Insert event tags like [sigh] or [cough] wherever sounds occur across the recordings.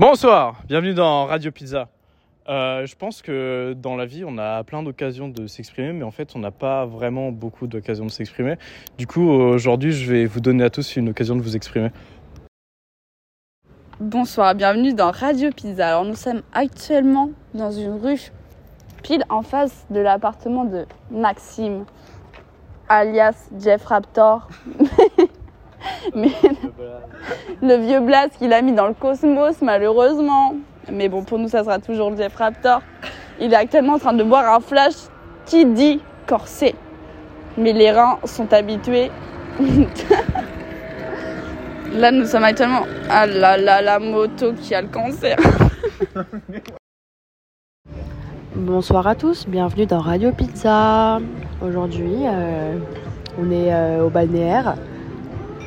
Bonsoir, bienvenue dans Radio Pizza. Euh, je pense que dans la vie, on a plein d'occasions de s'exprimer, mais en fait, on n'a pas vraiment beaucoup d'occasions de s'exprimer. Du coup, aujourd'hui, je vais vous donner à tous une occasion de vous exprimer. Bonsoir, bienvenue dans Radio Pizza. Alors, nous sommes actuellement dans une rue pile en face de l'appartement de Maxime, alias Jeff Raptor. Mais le vieux blast qu'il a mis dans le cosmos, malheureusement. Mais bon, pour nous, ça sera toujours Jeff Raptor. Il est actuellement en train de boire un flash qui dit corset. Mais les reins sont habitués. [laughs] Là, nous sommes actuellement. Ah là là, la moto qui a le cancer. [laughs] Bonsoir à tous, bienvenue dans Radio Pizza. Aujourd'hui, euh, on est euh, au balnéaire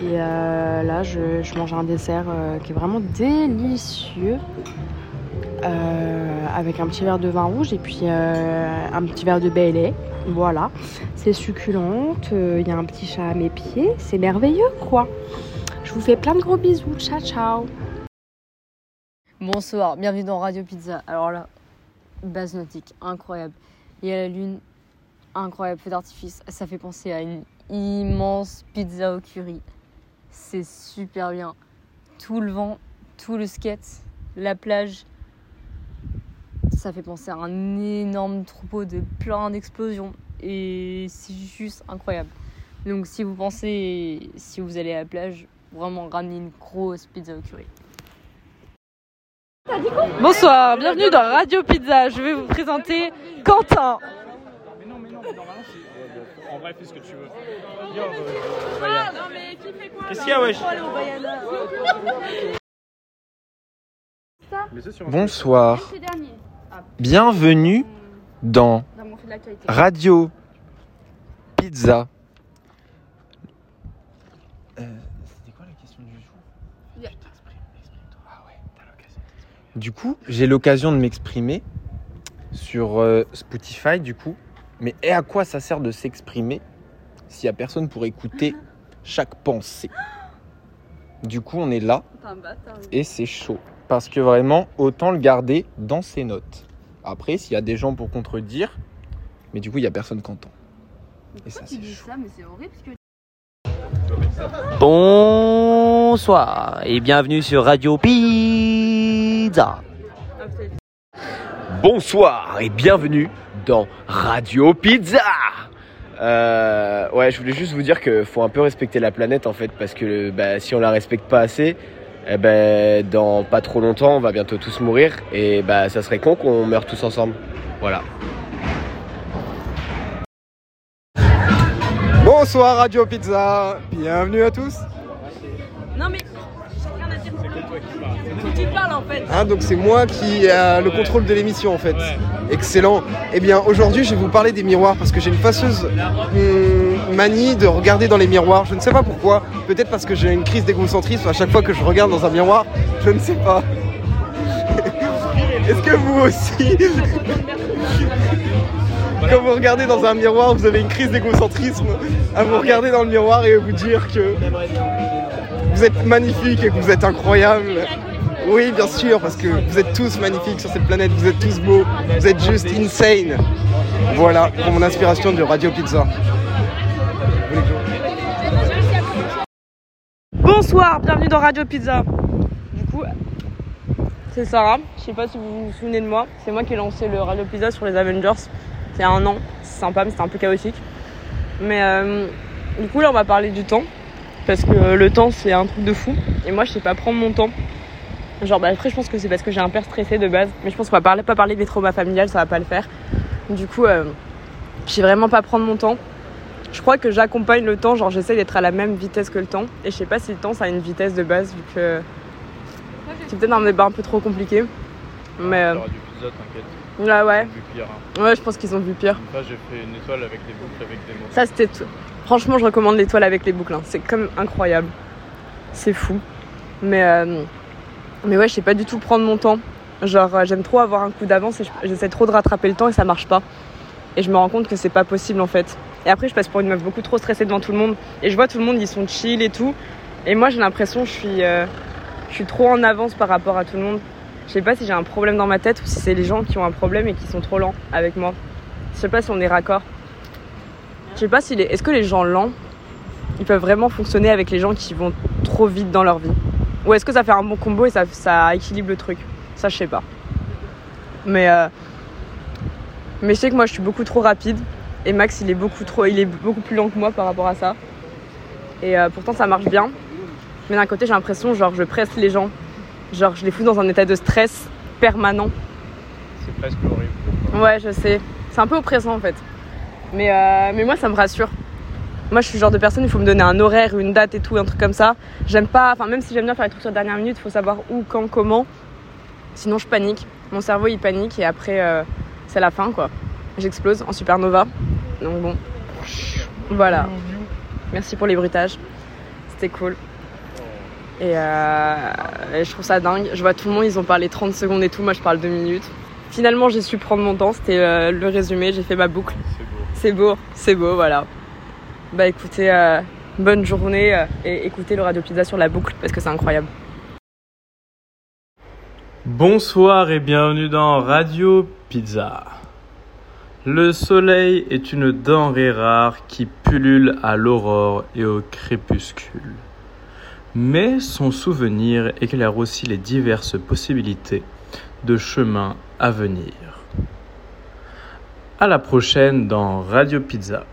et euh, là, je, mange un dessert qui est vraiment délicieux avec un petit verre de vin rouge et puis un petit verre de lait. Voilà, c'est succulente. Il y a un petit chat à mes pieds, c'est merveilleux quoi. Je vous fais plein de gros bisous. Ciao, ciao. Bonsoir, bienvenue dans Radio Pizza. Alors là, base nautique, incroyable. Il y a la lune, incroyable, feu d'artifice. Ça fait penser à une immense pizza au curry. C'est super bien. Tout le vent, tout le skate, la plage. Ça fait penser à un énorme troupeau de plein d'explosions. Et c'est juste incroyable. Donc si vous pensez, si vous allez à la plage, vraiment ramener une grosse pizza au curry. Bonsoir, bienvenue dans Radio Pizza. Je vais vous présenter Quentin. Mais non, mais non, mais normalement, c'est. En vrai, fais ce que tu veux. Qu'est-ce qu'il y a, wesh Bonsoir. Bienvenue dans Radio Pizza. Du coup, j'ai l'occasion de m'exprimer sur euh, Spotify, du coup. Mais et à quoi ça sert de s'exprimer s'il n'y a personne pour écouter chaque pensée? Du coup, on est là et c'est chaud. Parce que vraiment, autant le garder dans ses notes. Après, s'il y a des gens pour contredire, mais du coup, il n'y a personne qui entend. Et ça, c'est chaud. Ça, mais c'est horrible parce que... Bonsoir et bienvenue sur Radio Pizza. Bonsoir et bienvenue dans Radio Pizza. Euh, ouais, je voulais juste vous dire qu'il faut un peu respecter la planète en fait, parce que bah, si on la respecte pas assez, eh ben, dans pas trop longtemps, on va bientôt tous mourir et bah, ça serait con qu'on meure tous ensemble. Voilà. Bonsoir Radio Pizza, bienvenue à tous. Non mais. En fait. Hein, donc c'est moi qui a le contrôle de l'émission en fait. Excellent. Eh bien aujourd'hui je vais vous parler des miroirs parce que j'ai une fâcheuse hum, manie de regarder dans les miroirs. Je ne sais pas pourquoi. Peut-être parce que j'ai une crise d'égocentrisme à chaque fois que je regarde dans un miroir. Je ne sais pas. Est-ce que vous aussi quand vous regardez dans un miroir, vous avez une crise d'égocentrisme à vous regarder dans le miroir et à vous dire que vous êtes magnifique et que vous êtes incroyable. Oui, bien sûr, parce que vous êtes tous magnifiques sur cette planète, vous êtes tous beaux, vous êtes juste insane. Voilà pour mon inspiration de Radio Pizza. Bonsoir, bienvenue dans Radio Pizza. Du coup, c'est Sarah. Je sais pas si vous vous souvenez de moi. C'est moi qui ai lancé le Radio Pizza sur les Avengers c'est un an. C'est sympa, mais c'était un peu chaotique. Mais euh, du coup, là, on va parler du temps. Parce que le temps, c'est un truc de fou. Et moi, je sais pas prendre mon temps. Genre, bah, après, je pense que c'est parce que j'ai un père stressé de base. Mais je pense qu'on va parler, pas parler des traumas familiales, ça va pas le faire. Du coup, euh, je sais vraiment pas prendre mon temps. Je crois que j'accompagne le temps, genre j'essaie d'être à la même vitesse que le temps. Et je sais pas si le temps ça a une vitesse de base, vu que c'est peut-être un débat un peu trop compliqué. Mais. Euh, Ouais, ouais. Hein. Ouais, je pense qu'ils ont vu pire. J'ai fait une étoile avec des boucles, avec des mots. Ça, c'était. Franchement, je recommande l'étoile avec les boucles. Hein. C'est comme incroyable. C'est fou. Mais, euh, mais ouais, je sais pas du tout prendre mon temps. Genre, euh, j'aime trop avoir un coup d'avance et j'essaie trop de rattraper le temps et ça marche pas. Et je me rends compte que c'est pas possible en fait. Et après, je passe pour une meuf beaucoup trop stressée devant tout le monde. Et je vois tout le monde, ils sont chill et tout. Et moi, j'ai l'impression, je suis, euh, je suis trop en avance par rapport à tout le monde. Je sais pas si j'ai un problème dans ma tête ou si c'est les gens qui ont un problème et qui sont trop lents avec moi. Je sais pas si on est raccord. Je sais pas si les... est-ce que les gens lents, ils peuvent vraiment fonctionner avec les gens qui vont trop vite dans leur vie? Ou est-ce que ça fait un bon combo et ça, ça équilibre le truc? Ça, je sais pas. Mais euh, mais je sais que moi, je suis beaucoup trop rapide et Max, il est beaucoup trop, il est beaucoup plus lent que moi par rapport à ça. Et euh, pourtant, ça marche bien. Mais d'un côté, j'ai l'impression, genre, je presse les gens. Genre, je les fous dans un état de stress permanent. C'est presque horrible. Ouais, je sais. C'est un peu oppressant en fait. Mais, euh, mais moi, ça me rassure. Moi, je suis le genre de personne, il faut me donner un horaire, une date et tout, un truc comme ça. J'aime pas, enfin, même si j'aime bien faire les trucs sur la dernière minute, il faut savoir où, quand, comment. Sinon, je panique. Mon cerveau, il panique et après, euh, c'est la fin quoi. J'explose en supernova. Donc bon. Voilà. Merci pour les bruitages. C'était cool. Et, euh, et je trouve ça dingue. Je vois tout le monde, ils ont parlé 30 secondes et tout. Moi, je parle 2 minutes. Finalement, j'ai su prendre mon temps. C'était euh, le résumé. J'ai fait ma boucle. C'est beau. C'est beau, c'est beau, voilà. Bah écoutez, euh, bonne journée euh, et écoutez le Radio Pizza sur la boucle parce que c'est incroyable. Bonsoir et bienvenue dans Radio Pizza. Le soleil est une denrée rare qui pullule à l'aurore et au crépuscule. Mais son souvenir éclaire aussi les diverses possibilités de chemins à venir. À la prochaine dans Radio Pizza.